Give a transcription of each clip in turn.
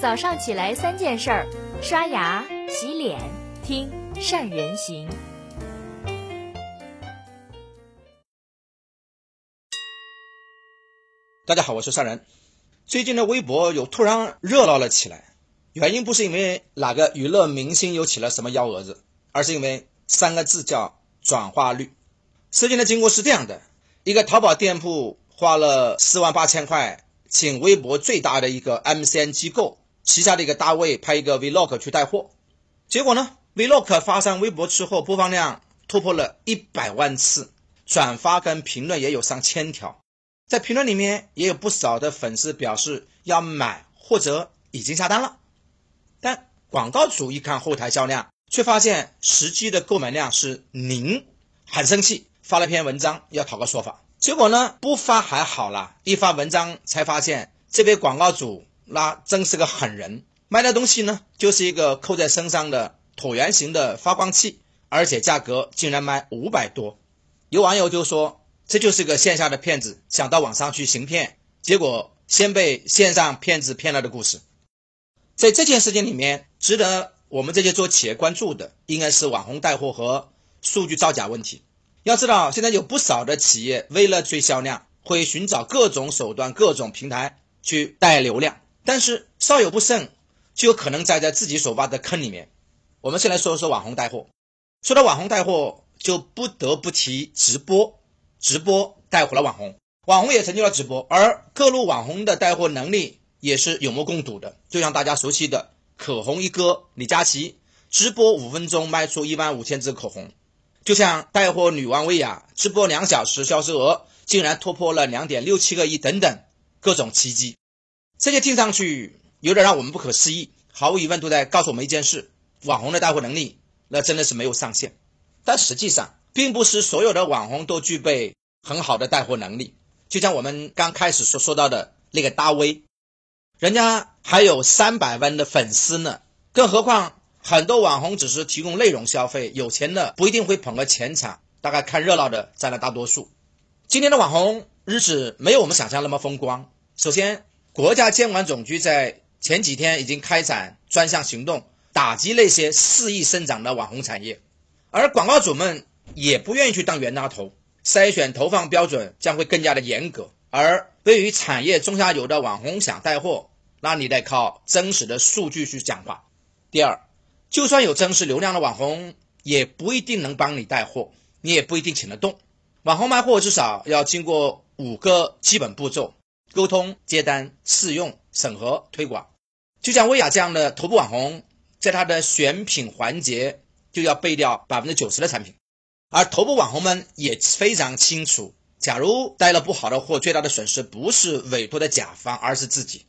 早上起来三件事儿：刷牙、洗脸、听善人行。大家好，我是善人。最近的微博又突然热闹了起来，原因不是因为哪个娱乐明星又起了什么幺蛾子，而是因为三个字叫转化率。事情的经过是这样的：一个淘宝店铺花了四万八千块，请微博最大的一个 MCN 机构旗下的一个大卫拍一个 Vlog 去带货，结果呢，Vlog 发上微博之后，播放量突破了一百万次，转发跟评论也有上千条。在评论里面也有不少的粉丝表示要买或者已经下单了，但广告主一看后台销量，却发现实际的购买量是零，很生气，发了篇文章要讨个说法。结果呢，不发还好啦，一发文章才发现这位广告主那真是个狠人，卖的东西呢就是一个扣在身上的椭圆形的发光器，而且价格竟然卖五百多。有网友就说。这就是个线下的骗子想到网上去行骗，结果先被线上骗子骗了的故事。在这件事情里面，值得我们这些做企业关注的，应该是网红带货和数据造假问题。要知道，现在有不少的企业为了追销量，会寻找各种手段、各种平台去带流量，但是稍有不慎，就有可能栽在自己所挖的坑里面。我们先来说说网红带货。说到网红带货，就不得不提直播。直播带火了网红，网红也成就了直播，而各路网红的带货能力也是有目共睹的。就像大家熟悉的口红一哥李佳琦，直播五分钟卖出一万五千支口红；就像带货女王薇娅，直播两小时销售额竟然突破了两点六七个亿，等等各种奇迹。这些听上去有点让我们不可思议，毫无疑问都在告诉我们一件事：网红的带货能力那真的是没有上限。但实际上，并不是所有的网红都具备很好的带货能力，就像我们刚开始所说到的那个大 V，人家还有三百万的粉丝呢。更何况很多网红只是提供内容消费，有钱的不一定会捧个钱场，大概看热闹的占了大多数。今天的网红日子没有我们想象那么风光。首先，国家监管总局在前几天已经开展专项行动，打击那些肆意生长的网红产业，而广告主们。也不愿意去当冤大头，筛选投放标准将会更加的严格。而对于产业中下游的网红想带货，那你得靠真实的数据去讲话。第二，就算有真实流量的网红，也不一定能帮你带货，你也不一定请得动。网红卖货至少要经过五个基本步骤：沟通、接单、试用、审核、推广。就像薇娅这样的头部网红，在他的选品环节就要备掉百分之九十的产品。而头部网红们也非常清楚，假如带了不好的货，最大的损失不是委托的甲方，而是自己。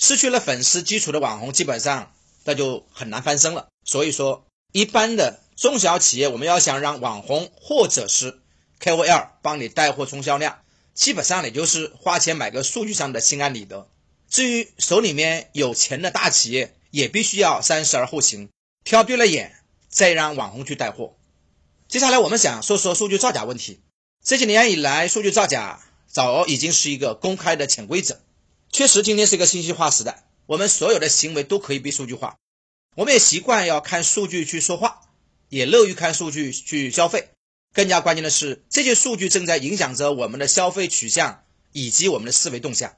失去了粉丝基础的网红，基本上那就很难翻身了。所以说，一般的中小企业，我们要想让网红或者是 KOL 帮你带货冲销量，基本上也就是花钱买个数据上的心安理得。至于手里面有钱的大企业，也必须要三思而后行，挑对了眼，再让网红去带货。接下来我们想说说数据造假问题。这些年以来，数据造假早已经是一个公开的潜规则。确实，今天是一个信息化时代，我们所有的行为都可以被数据化。我们也习惯要看数据去说话，也乐于看数据去消费。更加关键的是，这些数据正在影响着我们的消费取向以及我们的思维动向。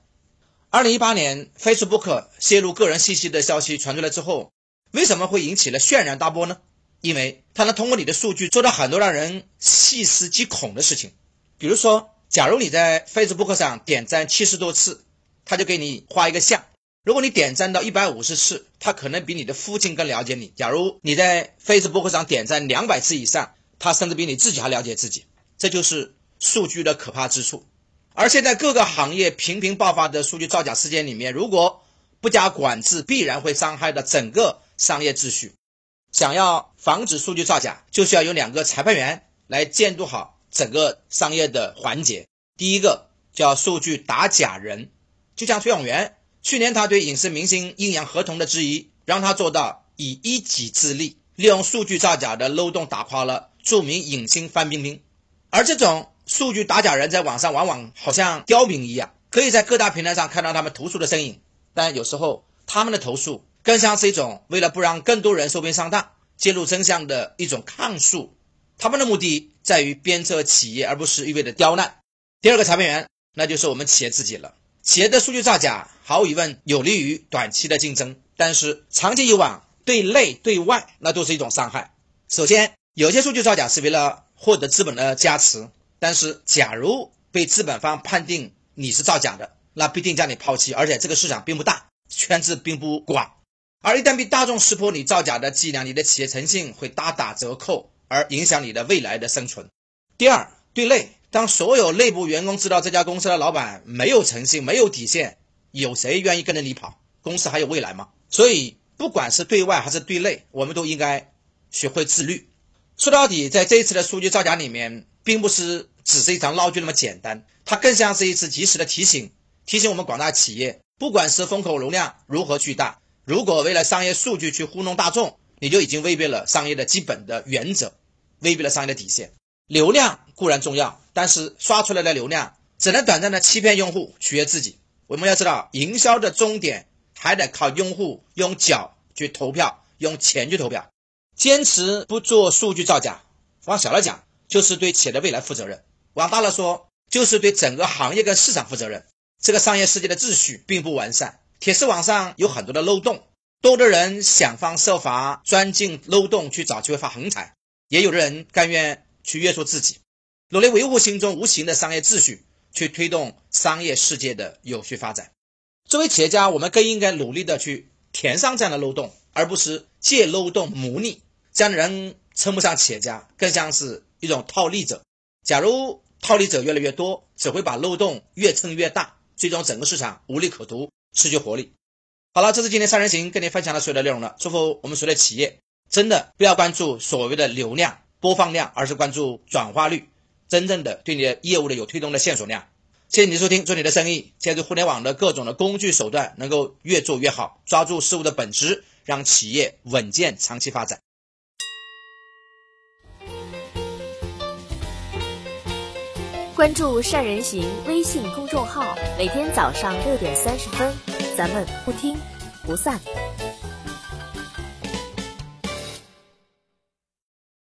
二零一八年，Facebook 泄露个人信息的消息传出来之后，为什么会引起了轩然大波呢？因为它能通过你的数据做到很多让人细思极恐的事情，比如说，假如你在 Facebook 上点赞七十多次，他就给你画一个像；如果你点赞到一百五十次，他可能比你的父亲更了解你；假如你在 Facebook 上点赞两百次以上，他甚至比你自己还了解自己。这就是数据的可怕之处。而现在各个行业频频爆发的数据造假事件里面，如果不加管制，必然会伤害到整个商业秩序。想要防止数据造假，就需要有两个裁判员来监督好整个商业的环节。第一个叫数据打假人，就像崔永元，去年他对影视明星阴阳合同的质疑，让他做到以一己之力，利用数据造假的漏洞打垮了著名影星范冰冰。而这种数据打假人在网上往往好像刁民一样，可以在各大平台上看到他们投诉的身影，但有时候他们的投诉更像是一种为了不让更多人受骗上当、揭露真相的一种抗诉。他们的目的在于鞭策企业，而不是一味的刁难。第二个裁判员，那就是我们企业自己了。企业的数据造假，毫无疑问有利于短期的竞争，但是长期以往，对内对外那都是一种伤害。首先，有些数据造假是为了获得资本的加持，但是假如被资本方判定你是造假的，那必定将你抛弃，而且这个市场并不大，圈子并不广。而一旦被大众识破你造假的伎俩，你的企业诚信会大打折扣。而影响你的未来的生存。第二，对内，当所有内部员工知道这家公司的老板没有诚信、没有底线，有谁愿意跟着你跑？公司还有未来吗？所以，不管是对外还是对内，我们都应该学会自律。说到底，在这一次的数据造假里面，并不是只是一场闹剧那么简单，它更像是一次及时的提醒，提醒我们广大企业，不管是风口流量如何巨大，如果为了商业数据去糊弄大众。你就已经违背了商业的基本的原则，违背了商业的底线。流量固然重要，但是刷出来的流量只能短暂的欺骗用户，取悦自己。我们要知道，营销的终点还得靠用户用脚去投票，用钱去投票。坚持不做数据造假，往小了讲，就是对企业的未来负责任；往大了说，就是对整个行业跟市场负责任。这个商业世界的秩序并不完善，铁丝网上有很多的漏洞。多的人想方设法钻进漏洞去找机会发横财，也有的人甘愿去约束自己，努力维护心中无形的商业秩序，去推动商业世界的有序发展。作为企业家，我们更应该努力的去填上这样的漏洞，而不是借漏洞牟利。这样的人称不上企业家，更像是一种套利者。假如套利者越来越多，只会把漏洞越撑越大，最终整个市场无利可图，失去活力。好了，这是今天三人行跟你分享的所有的内容了。祝福我们所有的企业，真的不要关注所谓的流量、播放量，而是关注转化率，真正的对你的业务的有推动的线索量。谢谢你收听，祝你的生意借助互联网的各种的工具手段，能够越做越好，抓住事物的本质，让企业稳健长期发展。关注善人行微信公众号，每天早上六点三十分。咱们不听不散。